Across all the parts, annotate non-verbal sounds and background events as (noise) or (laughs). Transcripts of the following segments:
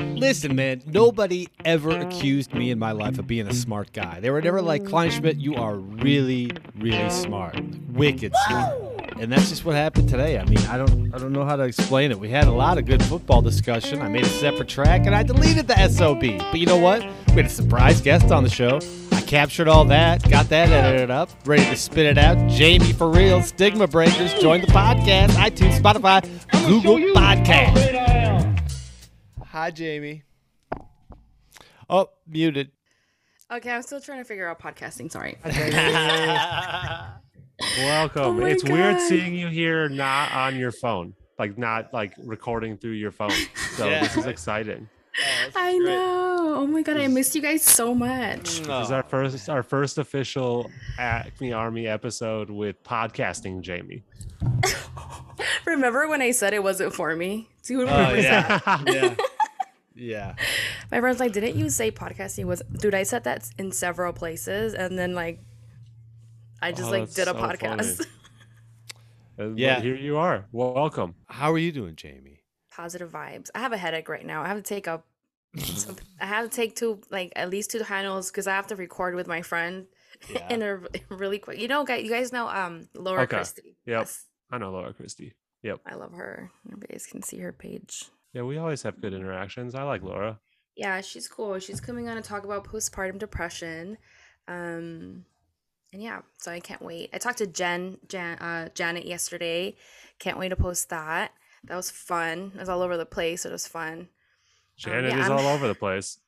Listen, man, nobody ever accused me in my life of being a smart guy. They were never like, Kleinschmidt, you are really, really smart. Wicked smart. And that's just what happened today. I mean, I don't I don't know how to explain it. We had a lot of good football discussion. I made a separate track and I deleted the SOB. But you know what? We had a surprise guest on the show. I captured all that, got that edited up, ready to spit it out. Jamie for real, Stigma Breakers, join the podcast, iTunes, Spotify, Google Podcast. Hi, Jamie. Oh, muted. Okay, I'm still trying to figure out podcasting. Sorry. (laughs) Welcome. Oh my it's weird seeing you here not on your phone, like not like recording through your phone. (laughs) So Yeah. this is exciting. Oh, I know. Oh my god, I missed you guys so much. Mm, this is oh. our first our first official Acme Army episode with podcasting Jamie. (laughs) Remember when I said it wasn't for me? Do you Oh, yeah. that? yeah. (laughs) Yeah. My friend's like, didn't you say podcasting was? Dude, I said that in several places, and then like, I just Oh, like did a so podcast. (laughs) And Yeah. here you are. Well, welcome. How are you doing, Jamie? Positive vibes. I have a headache right now. I have to take a. (laughs) some- I have to take two, like at least two handles, because I have to record with my friend Yeah. in a really quick. You know, guys, you guys know um Laura Okay. Christie. Yep. I know Laura Christie. Yep. I love her. You guys can see her page. Yeah, we always have good interactions. I like Laura. Yeah, she's cool. She's coming on to talk about postpartum depression. Um and yeah, so I can't wait. I talked to Jen, Jan, uh, Janet yesterday. Can't wait to post that. That was fun. It was all over the place. It was fun. Janet Oh, yeah, is I'm- all over (laughs) the place.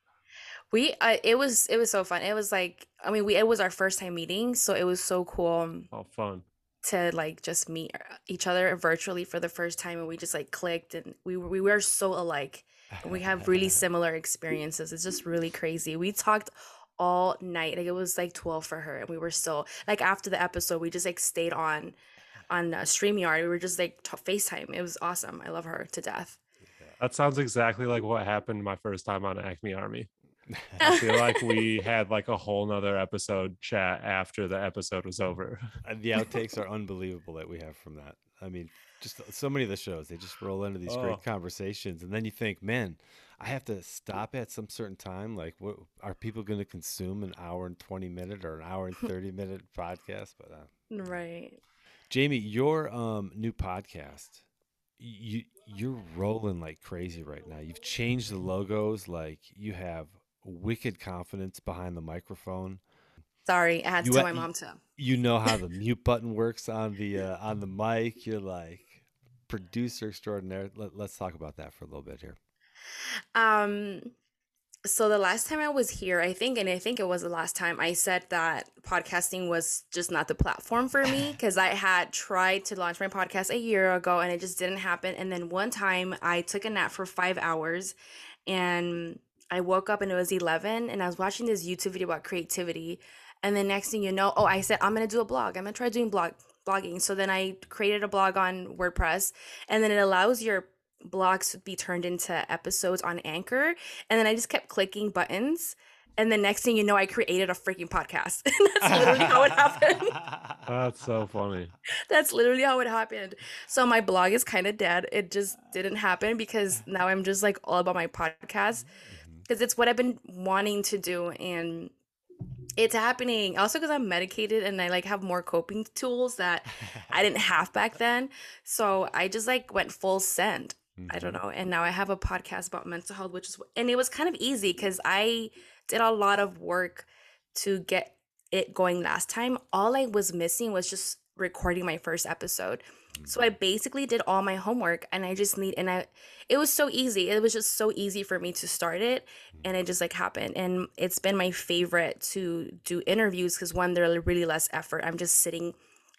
We uh, it was it was so fun. It was like I mean we it was our first time meeting, so it was so cool All fun. To like just meet uh, each other virtually for the first time, and we just like clicked, and we were we were so alike. and we have really (laughs) similar experiences. It's just really crazy. We talked all night. Like it was like 12 for her and we were still like after the episode we just like stayed on on uh, StreamYard. We were just like t- FaceTime. It was awesome. I love her to death. That sounds exactly like what happened my first time on Acme Army. I feel (laughs) like we had like a whole nother episode chat after the episode was over. And the outtakes are unbelievable that we have from that. I mean, just so many of the shows, they just roll into these Oh. great conversations, and then you think, man, I have to stop at some certain time. Like, what are people going to consume an hour and twenty minute or an hour and (laughs) thirty minute podcast? But uh, Right. Jamie, your um, new podcast, you you're rolling like crazy right now. You've changed the logos, like you have wicked confidence behind the microphone. Sorry, I had to You tell my mom to. you know how the (laughs) mute button works on the uh, on the mic. You're like producer extraordinaire. Let, let's talk about that for a little bit here. Um so the last time I was here, I think and I think it was the last time I said that podcasting was just not the platform for me (laughs) because I had tried to launch my podcast a year ago and it just didn't happen and then one time I took a nap for 5 hours and I woke up and it was 11 and I was watching this YouTube video about creativity and then next thing you know, oh, I said I'm going to do a blog. I'm going to try doing blog blogging. So then I created a blog on WordPress and then it allows your blogs to be turned into episodes on Anchor. And then I just kept clicking buttons. And the next thing you know, I created a freaking podcast. (laughs) That's literally how it happened. (laughs) That's so funny. (laughs) That's literally how it happened. So my blog is kind of dead. It just didn't happen because now I'm just like all about my podcast because it's what I've been wanting to do and it's happening. Also because I'm medicated and I like have more coping tools that I didn't have back (laughs) then. So I just like went full send. I don't mm-hmm. know. And now I have a podcast about mental health, which is, and it was kind of easy because I did a lot of work to get it going last time. All I was missing was just recording my first episode. Mm. So I basically did all my homework and I just need, and I, it was so easy. It was just so easy for me to start it and it just like happened. And it's been my favorite to do interviews because one, they're really less effort. I'm just sitting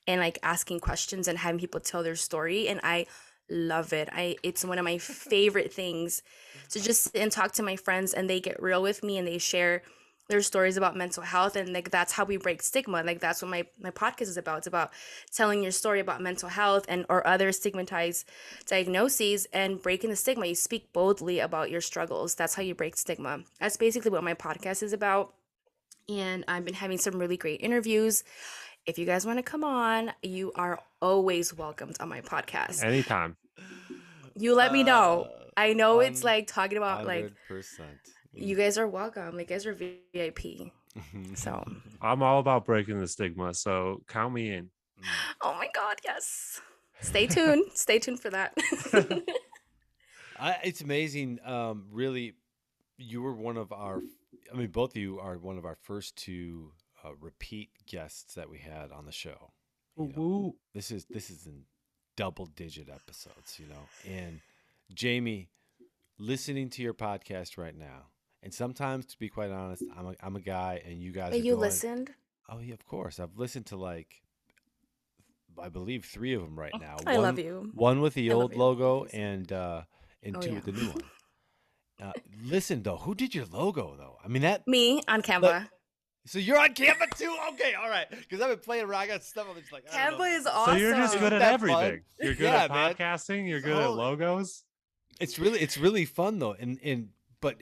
and like asking questions and having people tell their story. And I love it. I it's one of my (laughs) favorite things to just sit and talk to my friends and they get real with me and they share their stories about mental health and like that's how we break stigma. Like that's what my my podcast is about. It's about telling your story about mental health and or other stigmatized diagnoses and breaking the stigma. You speak boldly about your struggles. That's how you break stigma. That's basically what my podcast is about. And I've been having some really great interviews. If you guys want to come on, you are always welcomed on my podcast. Anytime. You let me know. Uh, I know it's like talking about like 100%. You guys are welcome. Like you guys are VIP. So I'm all about breaking the stigma, so count me in. (gasps) oh my god, yes. Stay tuned. (laughs) Stay tuned for that. (laughs) I, it's amazing. Um, really, you were one of our. I mean, both of you are one of our first two uh, repeat guests that we had on the show. you know. Woo. This is this is in double digit episodes, you know. And Jamie, listening to your podcast right now, and sometimes, to be quite honest, I'm a, I'm a guy, and you guys. But are you going, listened. Oh yeah, of course. I've listened to like, I believe three of them right now. (laughs) I love One- you. One with the I old logo, Thank and uh, and Oh, two yeah. with the new one. (laughs) Uh, listen though, who did your logo though? I mean that. Me on Canva. So you're on Canva too? Okay, all right. Because I've been playing around. I got stuff. I'm just like I. Canva is awesome. So you're just good at that fun? everything. You're (laughs) good Yeah, at man. podcasting. You're good at logos. It's really it's really fun though, and and but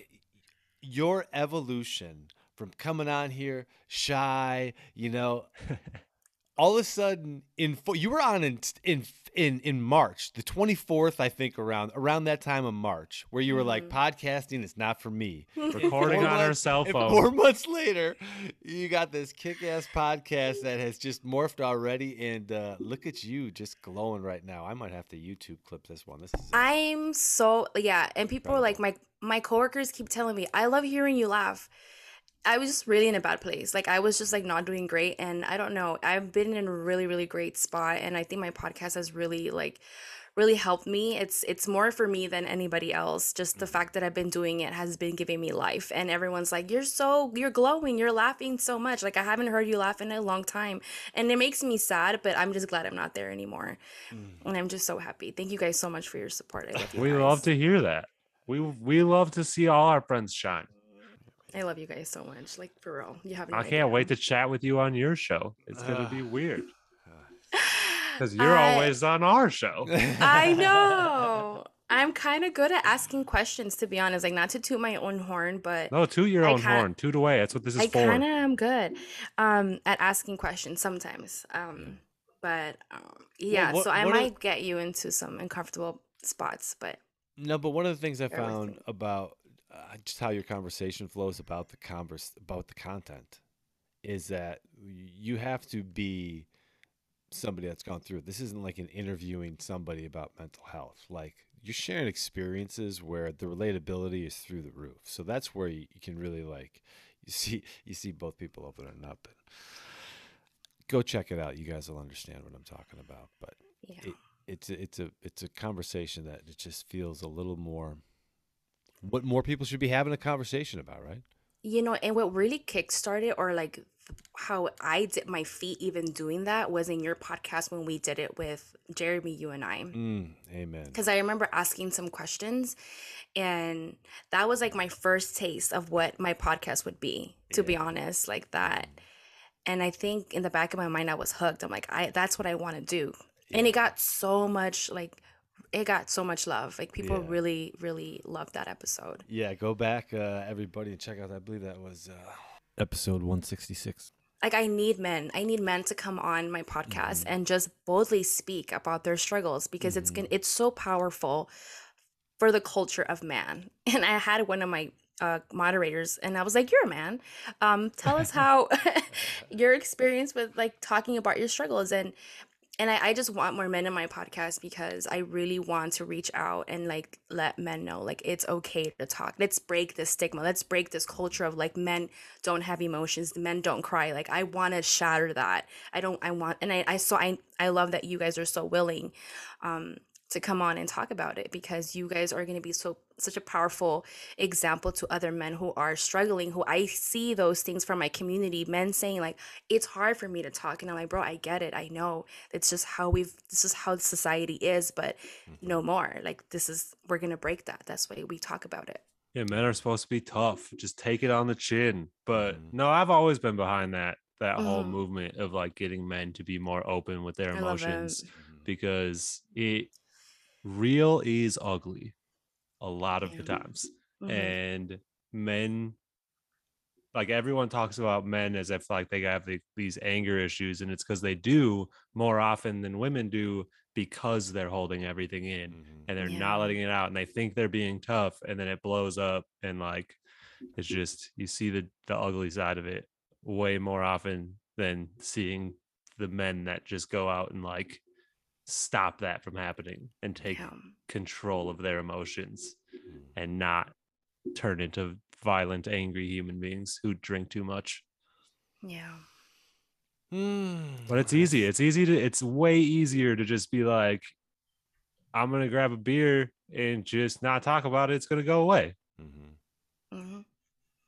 your evolution from coming on here shy, you know, (laughs) all of a sudden in fo- you were on in in in in March, the 24th, I think around around that time of March, where you were like podcasting is not for me. (laughs) Recording Four on our cell phone. Four months later, you got this kick-ass podcast that has just morphed already, and uh, look at you, just glowing right now. I might have to YouTube clip this one. This is I'm so yeah, and people are like my my coworkers keep telling me I love hearing you laugh. I was just really in a bad place. Like I was just like not doing great, and I don't know. I've been in a really really great spot, and I think my podcast has really like really helped me. It's it's more for me than anybody else. Just the mm-hmm. fact that I've been doing it has been giving me life, and everyone's like, "You're so you're glowing. You're laughing so much." Like I haven't heard you laugh in a long time, and it makes me sad. But I'm just glad I'm not there anymore, mm. and I'm just so happy. Thank you guys so much for your support. Love you We guys. love to hear that. We we love to see all our friends shine. I love you guys so much. Like for real. You have no I idea. can't wait to chat with you on your show. It's gonna be weird (sighs) because you're I- always on our show. (laughs) I know. I'm kind of good at asking questions, to be honest. Like, not to toot my own horn, but No, toot your I own horn. Toot away. That's what this is I for. kind of am good um, at asking questions sometimes. Um, but um, yeah, what- so I what are- might get you into some uncomfortable spots, but No, but one of the things I found about uh, just how your conversation flows about the converse about the content is that you have to be somebody that's gone through it. This isn't like an interviewing somebody about mental health. Like you're sharing experiences where the relatability is through the roof. So that's where you, you can really like you see (laughs) you see both people opening up and go check it out. You guys will understand what I'm talking about. But yeah. it, it's a, it's a it's a conversation that it just feels a little more what more people should be having a conversation about, right? You know, and what really kickstarted or like how I did my feet even doing that was in your podcast when we did it with Jeremy, you and I. Mm, amen. because I remember asking some questions, and that was like my first taste of what my podcast would be. To be honest, like that, and I think in the back of my mind I was hooked. I'm like, I that's what I want to do, and it got so much like, it got so much love. Like people Yeah. really, really loved that episode. Yeah, go back, uh, everybody, and check out. I believe that was uh, episode 166. Like I need men. I need men to come on my podcast and just boldly speak about their struggles because it's gonna it's so powerful for the culture of man. (laughs) And I had one of my uh, moderators and I was like, "You're a man. Um, tell us (laughs) how (laughs) your experience with like talking about your struggles and." And I, I just want more men in my podcast because I really want to reach out and like let men know like it's okay to talk. Let's break this stigma. Let's break this culture of like men don't have emotions, men don't cry. Like I want to shatter that. I don't. I want, and I, I so I I love that you guys are so willing, um, to come on and talk about it because you guys are going to be so such a powerful example to other men who are struggling. Who I see those things from my community, men saying like it's hard for me to talk, and I'm like, bro, I get it. I know it's just how we've. This is how society is, but no more. Like this is we're gonna break that. That's why we talk about it. Yeah, men are supposed to be tough. Just take it on the chin. But Mhm. no, I've always been behind that that whole Mhm. movement of like getting men to be more open with their I love it. emotions because it real is ugly a lot of the Yeah. times. Mhm. And men like everyone talks about men as if like they have the, these anger issues and it's because they do more often than women do because they're holding everything in Mhm. and they're Yeah. not letting it out and they think they're being tough and then it blows up and like it's just you see the the ugly side of it way more often than seeing the men that just go out and like stop that from happening and take Yeah. control of their emotions Mm. and not turn into violent angry human beings who drink too much Yeah. Mm, but it's easy it's easy to it's way easier to just be like i'm gonna grab a beer and just not talk about it it's gonna go away Mhm. hmm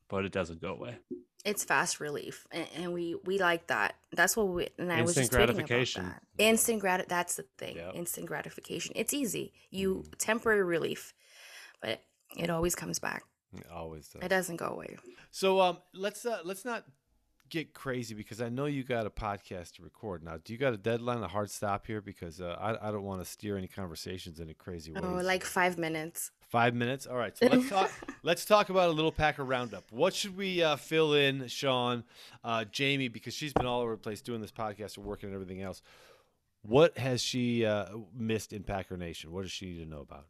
but it doesn't go away It's fast relief, and, and we we like that. That's what we. And I was just tweeting about gratification. that. Instant grat. That's the thing. Yep. Instant gratification. It's easy. You Mhm. temporary relief, but it always comes back. It always does. It doesn't go away. So um, let's uh, let's not get crazy because I know you got a podcast to record now. Do you got a deadline, a hard stop here? Because uh, I I don't want to steer any conversations in a crazy way. Oh, like five minutes. five minutes. All right, so let's (laughs) talk. let's talk about a little Packer roundup. What should we uh, fill in, Sean, uh, Jamie, because she's been all over the place doing this podcast and working and everything else. What has she uh, missed in Packer Nation? What does she need to know about?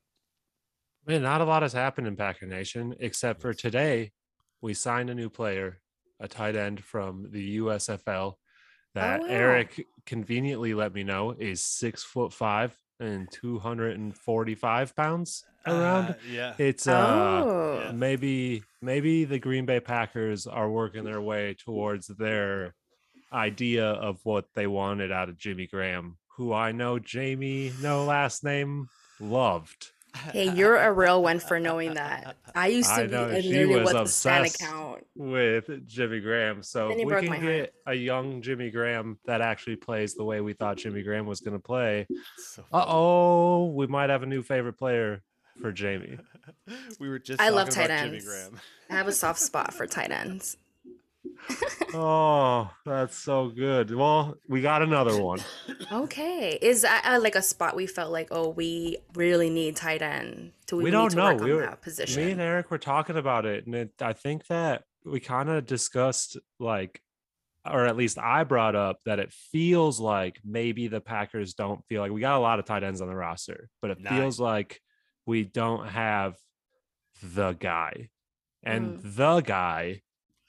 Man, not a lot has happened in Packer Nation except for today. We signed a new player, a tight end from the USFL that wow. Eric conveniently let me know is six foot five and 245 pounds around. Uh, yeah. It's uh oh. yeah. maybe maybe the Green Bay Packers are working their way towards their idea of what they wanted out of Jimmy Graham, who I know Jamie, no last name, loved. Hey, you're a real one for knowing that. I used to I be know, a she was with the Stan obsessed. account. with Jimmy Graham. So Then if he we can my heart. get a young Jimmy Graham that actually plays the way we thought Jimmy Graham was going to play. So uh oh, we might have a new favorite player for Jamie. (laughs) we were just I love talking tight about Jimmy ends. Graham. I have a soft (laughs) spot for tight ends. Oh, that's so good. Well, we got another one. Okay, is that uh, like a spot we felt like, oh, we really need tight end? Do we, We need don't to know. work We on were- that position? Me and Eric were talking about it, and it, I think that we kind of discussed like, or at least I brought up that it feels like maybe the Packers don't feel like we got a lot of tight ends on the roster, but it Nine. feels like we don't have the guy, and the guy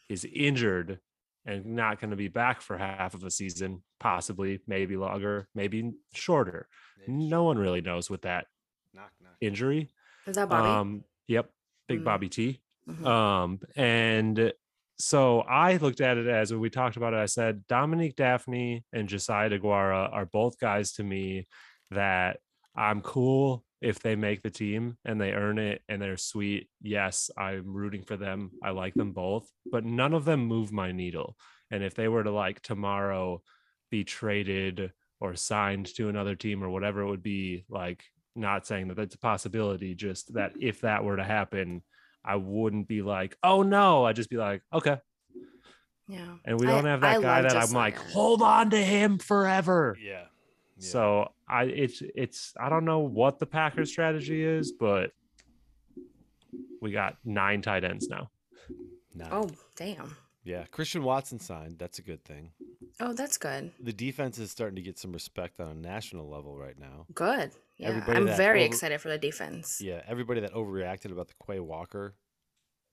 is injured and not going to be back for half of a season, possibly, maybe longer, maybe shorter. No one really knows with that Knock, knock. injury. Is that Bobby? Um, yep, Big Mm. Bobby T. Mhm. Um, and so I looked at it as when we talked about it, I said Dominique Dafney and Josiah DeGuara are both guys to me that I'm cool if they make the team and they earn it and they're sweet. Yes, I'm rooting for them. I like them both, but none of them move my needle. And if they were to like tomorrow be traded or signed to another team or whatever it would be, like not saying that that's a possibility, just that (laughs) if that were to happen, I wouldn't be like, oh no. I'd just be like, okay. yeah. And we don't have I that guy love that I'm like, hold on to him forever. Yeah. Yeah. So I it's it's I don't know what the Packers strategy is, but we got nine tight ends now. Nine. Oh, damn. yeah. Christian Watson signed. That's a good thing. Oh, that's good. The defense is starting to get some respect on a national level right now. Good. Yeah. Everybody I'm very over- excited for the defense. Yeah, everybody that overreacted about the Quay Walker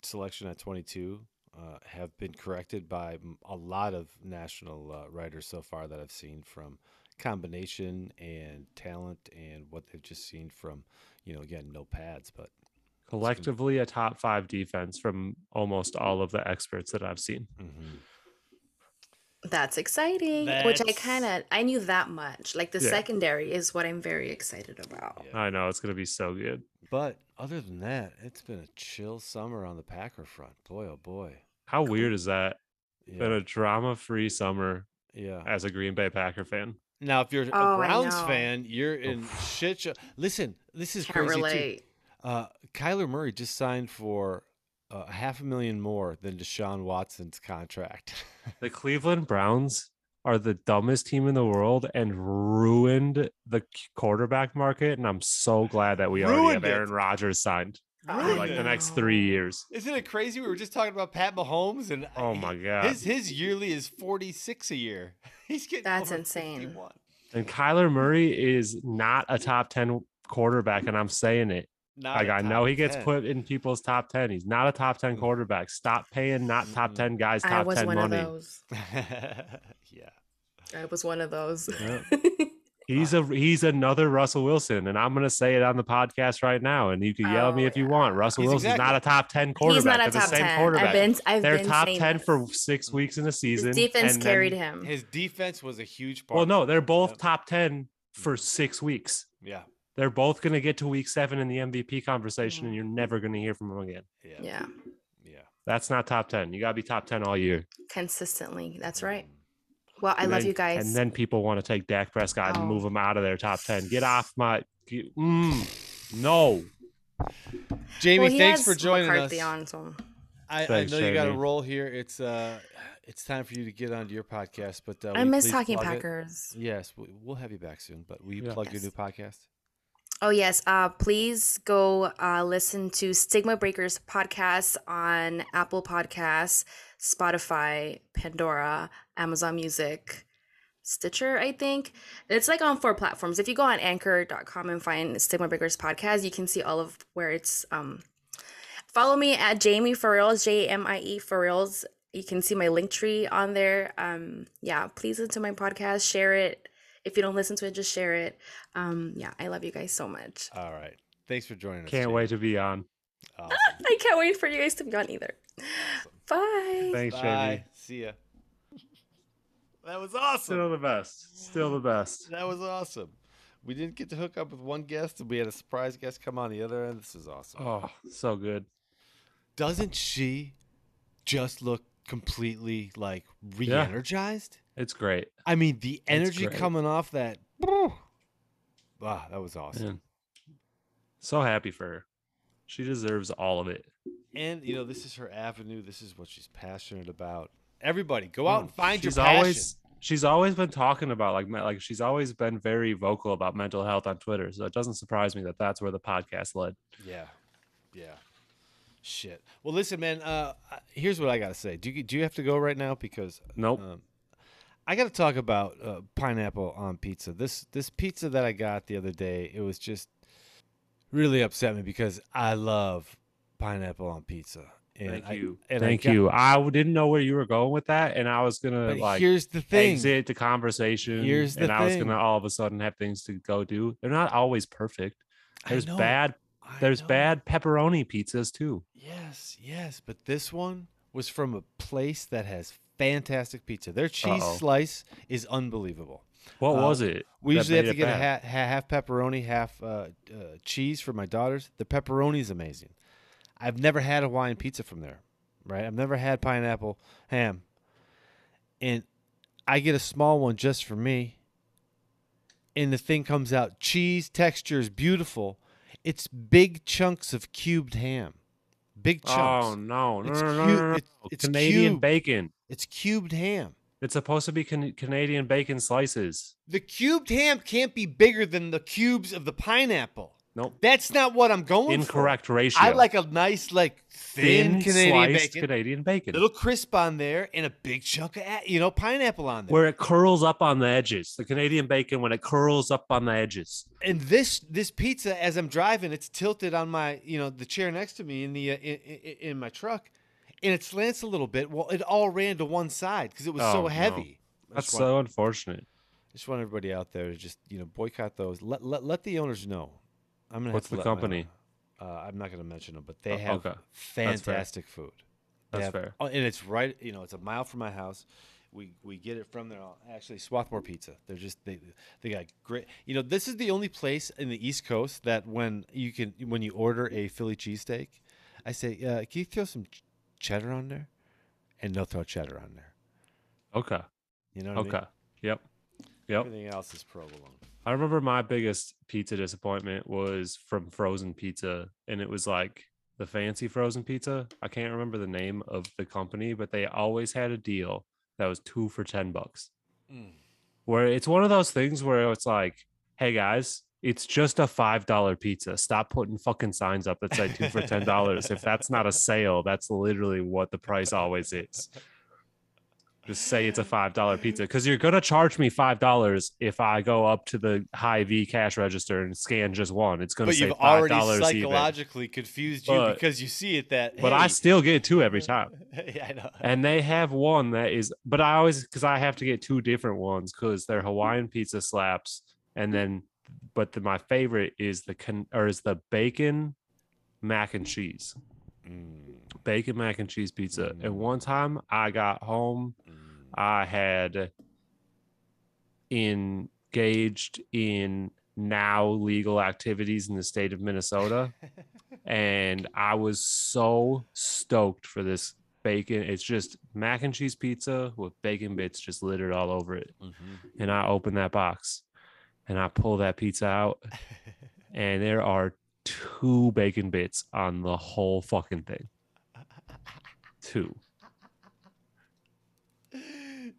selection at 22 uh, have been corrected by a lot of national uh, writers so far that I've seen from combination and talent and what they've just seen from, you know, again, no pads, but Collectively a top five defense from almost all of the experts that I've seen. mhm. That's exciting. Which I kind of I knew that much. Like the Yeah. secondary is what I'm very excited about. Yeah. I know it's gonna be so good. But other than that, it's been a chill summer on the Packer front. Boy, oh boy. How weird is that? Been a drama free summer yeah. as a Green Bay Packer fan. Now, if you're Oh, a I Browns fan, you're in shit show. Listen, this is Can't crazy too. Uh, Kyler Murray just signed for uh, half a million more than Deshaun Watson's contract. (laughs) The Cleveland Browns are the dumbest team in the world and ruined the quarterback market. And I'm so glad that we already have Ruined it. Aaron Rodgers signed. For Really? like the next three years. Isn't it crazy? We were just talking about Pat Mahomes, and Oh my god! his his yearly is forty six a year. (laughs) He's getting That's insane. 51. And Kyler Murray is not a top 10 quarterback, and I'm saying it. Not Like I know he gets 10. put in people's top 10. He's not a top 10 Mm. quarterback. Stop paying not top 10 guys I top was 10 money. of those. (laughs) yeah. I was one of those. Yeah. (laughs) He's a he's another Russell Wilson, and I'm gonna say it on the podcast right now. And you can yell at me Oh, if you want. Russell He's Wilson's not a top 10 quarterback. He's not a They're top the same ten. quarterback. I've been, I've They're been top 10 this. for six weeks in a season. His defense and carried then- him. His defense was a huge part. Well, no, they're both Yep. top 10 for mm-hmm. six weeks. Yeah. They're both going to get to week seven in the MVP conversation, and you're mm-hmm. never going to hear from them again. Yeah. Yeah, Yeah. That's not top 10. You got to be top 10 all year. consistently. That's right. Mm-hmm. Well, I And love then- you guys. And then people want to take Dak Prescott and Oh. move him out of their top 10. Get off (sighs) my. get- mm, no. Jamie, well, thanks for joining McCarthy us. on, so I, Thanks, I know you got a Jamie. roll here. It's uh, it's time for you to get onto your podcast. But uh, I miss talking plug it? Packers. Yes, we- we'll have you back soon. But will you Yeah. plug your new podcast? Oh yes, uh, please go uh, listen to Stigma Breakers podcast on Apple Podcasts, Spotify, Pandora, Amazon Music, Stitcher. I think it's like on four platforms. If you go on Anchor.com and find Stigma Breakers podcast, you can see all of where it's. Um, follow me at Jamie for reals, J M I E for reals. You can see my link tree on there. Um, yeah, please listen to my podcast, share it. If you don't listen to it, just share it. Um, yeah, I love you guys so much. All right. Thanks for joining us. Can't Jamie. wait to be on. Awesome. (laughs) I can't wait for you guys to be on either. Bye. Thanks, Bye. Jamie. See ya. That was awesome. Still the best. Still the best. That was awesome. We didn't get to hook up with one guest, and we had a surprise guest come on the other end. This is awesome. Oh, so good. Doesn't she just look completely like re-energized? It's great. I mean, the energy coming off that. Wow, that was awesome. Man. So happy for her. She deserves all of it. And you know, this is her avenue. This is what she's passionate about. Everybody, go out and Oh, find your she's passion. always she's always been talking about like like she's always been very vocal about mental health on Twitter. So it doesn't surprise me that that's where the podcast led. Yeah, yeah. Shit. Well, listen, man. Uh, here's what I gotta say. Do you do you have to go right now? Because Nope. um, I got to talk about uh, pineapple on pizza. This this pizza that I got the other day, it was just really upset me because I love pineapple on pizza. And Thank I- you. and I Thank got- you. I didn't know where you were going with that, and I was gonna like here's the thing. exit the conversation. Here's the and I was gonna all of a sudden have things to go do. They're not always perfect. I There's bad. I There's know. bad pepperoni pizzas too. Yes, yes, but this one was from a place that has fantastic pizza. Their cheese Uh-oh. slice is unbelievable. What Uh, was it? We usually have to get a bad? ha- ha- half pepperoni, half uh, uh, cheese for my daughters. The pepperoni is amazing. I've never had Hawaiian pizza from there, right? I've never had pineapple ham, and I get a small one just for me. And the thing comes out cheese texture is beautiful. It's big chunks of cubed ham, big chunks. Oh no, no, It's no, no, no, no. it's- it's Canadian cubed. bacon. It's cubed ham. It's supposed to be can- Canadian bacon slices. The cubed ham can't be bigger than the cubes of the pineapple. Nope. That's not what I'm going for. Incorrect ratio. I like a nice, like thin, Canadian sliced bacon, Canadian bacon, little crisp on there, and a big chunk of you know pineapple on there. where it curls up on the edges. The Canadian bacon when it curls up on the edges. and this this pizza, as I'm driving, it's tilted on my you know the chair next to me in the uh, in, in, in my truck, and it slants a little bit. Well, it all ran to one side because it was Oh, so heavy. I That's want- so unfortunate. just want everybody out there to just you know boycott those. Let let, let the owners know. I'm gonna. What's the my- company? uh, I'm not gonna mention them, but they Oh, have okay. fantastic food. They That's have- fair. oh, and it's right. You know, it's a mile from my house. We we get it from there. Actually, Swarthmore Pizza. They're just they they got great. You know, this is the only place in the East Coast that when you can when you order a Philly cheesesteak, I say, uh, can you throw some cheddar on there? And they'll throw cheddar on there. Okay. You know. What I mean? Okay. Yep. Yep. Everything else is provolone. I remember my biggest pizza disappointment was from frozen pizza, and it was like the fancy frozen pizza. I can't remember the name of the company, but they always had a deal that was two for 10 bucks. Mm. Where it's one of those things where it's like, hey guys, It's just a five dollar pizza. Stop putting fucking signs up that say two for ten dollars. if that's not a sale, that's literally what the price always is. Just say it's a five dollar pizza because you're gonna charge me five dollars if I go up to the Hy-Vee cash register and scan just one. It's gonna But say you've five already dollars even. psychologically confused you But- because you see it that. But I still get two every time. (laughs) yeah, I know. and they have one that is but i always because i have to get two different ones because they're hawaiian pizza slaps and then but the, my favorite is the con or is the bacon mac and cheese Mm, bacon mac and cheese pizza Mm. and one time i got home mm. i had engaged in now legal activities in the state of minnesota (laughs) and I was so stoked for this bacon. It's just mac and cheese pizza with bacon bits just littered all over it. Mhm. And I opened that box and I pull that pizza out, and there are two bacon bits on the whole fucking thing. Two.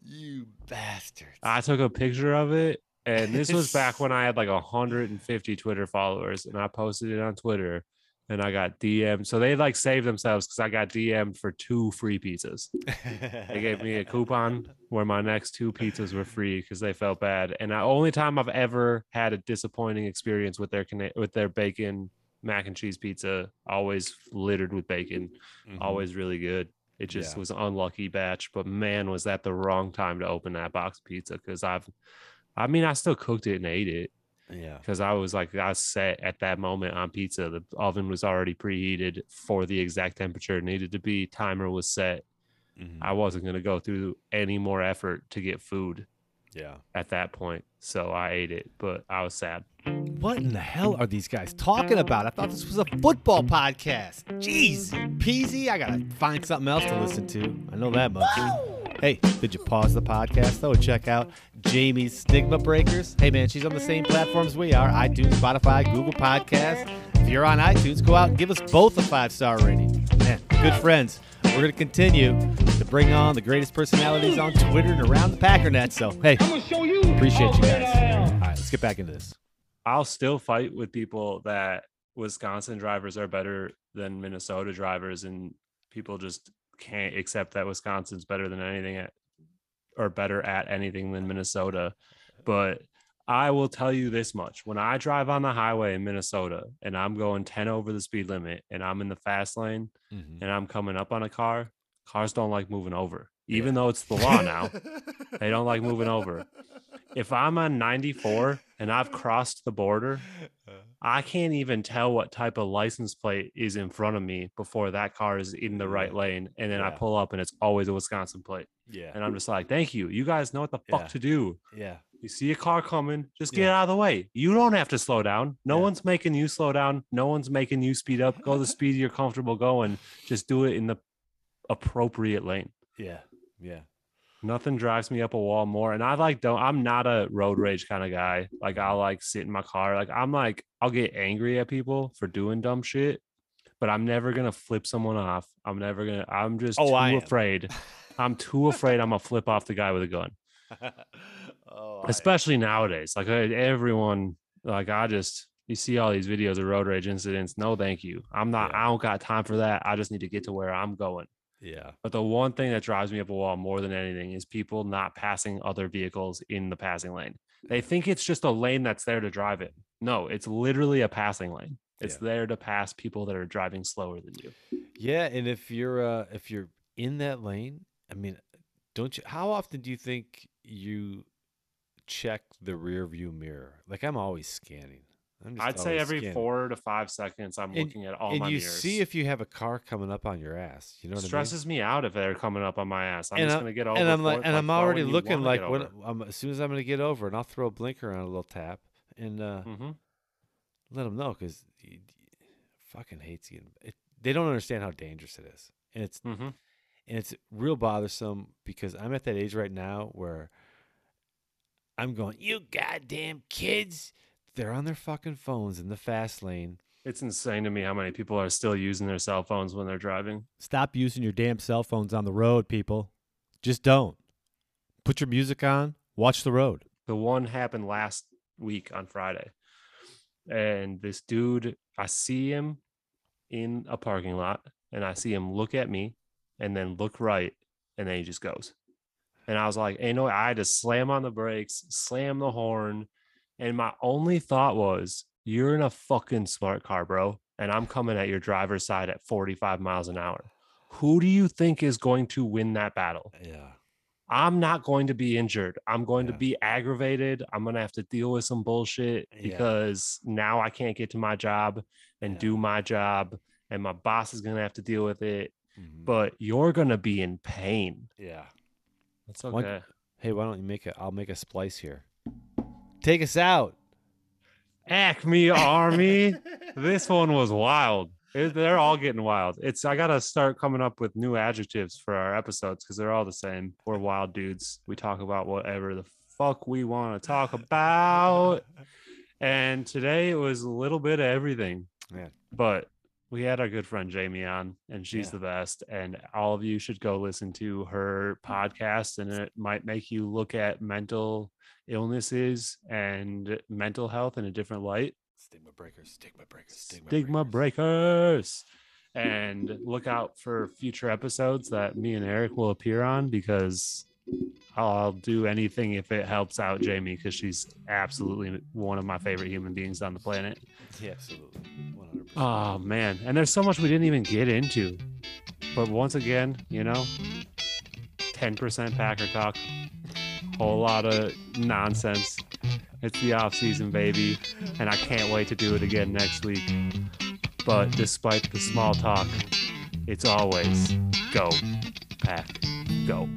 you bastards. I took a picture of it, and this was back (laughs) when I had like 150 Twitter followers, and I posted it on Twitter. And I got DM. So they like saved themselves because I got DM'd for two free pizzas. They gave me a (laughs) coupon where my next two pizzas were free because they felt bad. And the only time I've ever had a disappointing experience with their with their bacon mac and cheese pizza, always littered with bacon, Mhm. always really good. It just Yeah. was an unlucky batch, but man, was that the wrong time to open that box pizza because I've, I mean, I still cooked it and ate it Yeah. because I was like, I was set at that moment on pizza. The oven was already preheated for the exact temperature it needed to be. Timer was set. Mhm. I wasn't going to go through any more effort to get food Yeah. at that point. So I ate it, but I was sad. What in the hell are these guys talking about? I thought this was a football podcast. Jeez, peasy. I gotta find something else to listen to. I know that much. Hey, did you pause the podcast though and check out Jamie's Stigma Breakers? Hey man, she's on the same platforms we are: iTunes, Spotify, Google Podcasts. If you're on iTunes, go out and give us both a five star rating. Man, good friends. We're gonna continue to bring on the greatest personalities on Twitter and around the Packernet. So hey, appreciate you guys. All right, let's get back into this. I'll still fight with people that Wisconsin drivers are better than Minnesota drivers, and people just can't accept that Wisconsin's better than anything at, or better at anything than Minnesota. But I will tell you this much when I drive on the highway in Minnesota and I'm going 10 over the speed limit and I'm in the fast lane Mm-hmm. and I'm coming up on a car, cars don't like moving over, even though it's the law now. (laughs) they don't like moving over. If I'm on 94 and I've crossed the border, I can't even tell what type of license plate is in front of me before that car is in the right mm. lane. And then I pull up and it's always a Wisconsin plate. Yeah. And I'm just like, thank you. You guys know what the fuck to do. Yeah. You see a car coming, just get Yeah. out of the way. You don't have to slow down. No Yeah. one's making you slow down. No one's making you speed up. Go the (laughs) speed you're comfortable going. Just do it in the appropriate lane. Yeah. Yeah. Nothing drives me up a wall more. And I like don't I'm not a road rage kind of guy. Like I'll like sit in my car. Like I'm like, I'll get angry at people for doing dumb shit, but I'm never gonna flip someone off. I'm never gonna I'm just Oh, too I afraid. I'm too (laughs) afraid I'm gonna flip off the guy with a gun. oh, Especially nowadays. Like everyone, like I just you see all these videos of road rage incidents. No, thank you. I'm not, Yeah. I don't got time for that. I just need to get to where I'm going. Yeah. But the one thing that drives me up a wall more than anything is people not passing other vehicles in the passing lane. They think it's just a lane that's there to drive it. No, it's literally a passing lane. It's Yeah. there to pass people that are driving slower than you. Yeah, and if you're uh if you're in that lane, I mean, don't you how often do you think you check the rear view mirror? Like I'm always scanning. I'd say every scanning. four to five seconds, I'm And- looking at all and my you mirrors. see if you have a car coming up on your ass. You know it what I mean? stresses me out if they're coming up on my ass. I'm And just gonna get over. and I'm like, and I'm already looking like when. I'm as soon as I'm gonna get over, and I'll throw a blinker on a little tap and uh, mm-hmm. let them know because fucking hates getting. It, they don't understand how dangerous it is, and it's mm-hmm. and it's real bothersome because I'm at that age right now where I'm going, you goddamn kids. They're on their fucking phones in the fast lane. It's insane to me how many people are still using their cell phones when they're driving. Stop using your damn cell phones on the road, people. Just don't. Put your music on, watch the road. The one happened last week on Friday. and this dude, I see him in a parking lot, and I see him look at me, and then look right, and then he just goes. And I was like, "Hey, no!" I had to slam on the brakes, slam the horn, and my only thought was, "You're in a fucking smart car, bro." And I'm coming at your driver's side at 45 miles an hour. Who do you think is going to win that battle? Yeah. I'm not going to be injured. I'm going Yeah. to be aggravated. I'm going to have to deal with some bullshit Yeah. because now I can't get to my job and Yeah. do my job, and my boss is going to have to deal with it. Mhm. But you're going to be in pain. yeah. That's Why- okay. Hey, why don't you make a? I'll make a splice here. Take us out. Acme Army. (laughs) this one was wild. It- they're all getting wild. It's I gotta start coming up with new adjectives for our episodes because they're all the same. We're wild dudes. We talk about whatever the fuck we want to talk about. And today it was a little bit of everything. Yeah. But we had our good friend Jamie on, and she's Yeah. the best. And all of you should go listen to her podcast, and it might make you look at mental illnesses and mental health in a different light. Stigma breakers. Stigma breakers. Stigma breakers. And look out for future episodes that me and Eric will appear on because I'll do anything if it helps out Jamie because she's absolutely one of my favorite human beings on the planet. Yeah, absolutely. One hundred percent. Oh man, and there's so much we didn't even get into. But once again, you know, 10% Packer talk, whole lot of nonsense. It's the off season, baby, and I can't wait to do it again next week. But despite the small talk, it's always go, pack, go.